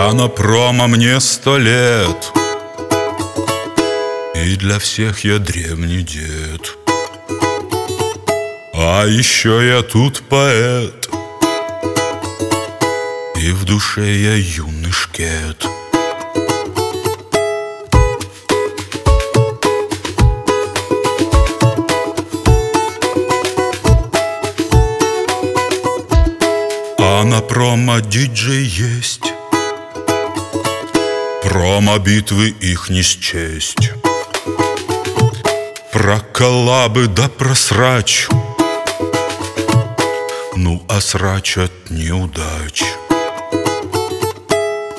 Я на промо мне сто лет. И для всех я древний дед. А еще я тут поэт. И в душе я юный шкет А на промо диджей есть Промо-битвы их не счесть. Про коллабы да про срач. Ну, а срач от неудач.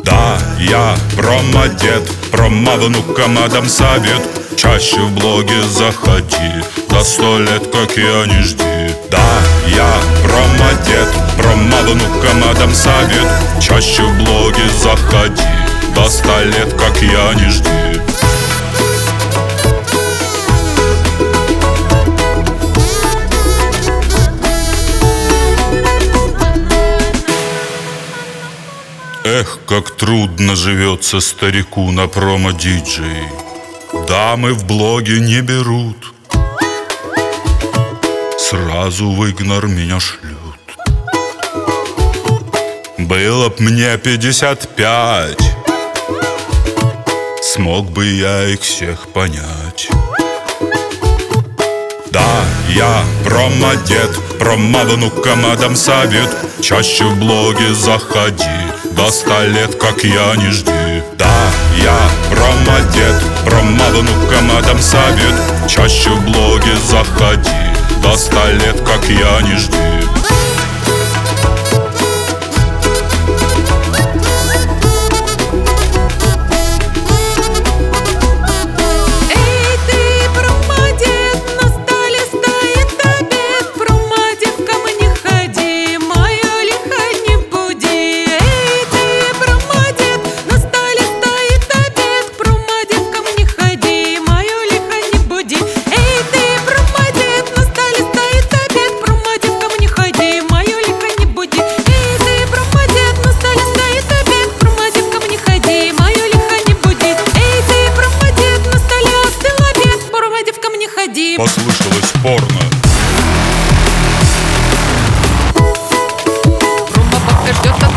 Да, я промо-дед Промо-внукам Адам совет. Чаще в блоге заходи До сто лет, как я не жди. Да, я промо-дед Промо-внукам Адам совет. Чаще в блоге заходи До ста лет, как я не жди. Эх, как трудно живется старику на промо-диджей Дамы в блоге не берут. Сразу в игнор меня шлют. Было б мне пятьдесят пять Смог бы я их всех понять. Да, я промо-дед, промо-внукам Адам совет. Чаще в блоге заходи До ста лет, как я не жди. Да, я промо-дед, промо-внукам Адам совет. Чаще в блоге заходи До ста лет, как я не жди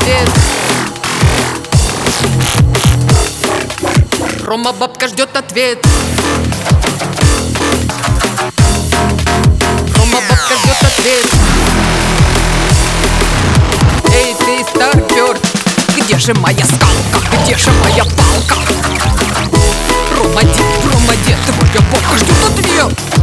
Ответ. Рома-бабка ждет ответ. Рома-бабка ждет ответ. Эй, ты старпер, где же моя скалка? Где же моя палка? Рома-дед, Рома-дед, твоя бабка ждет ответ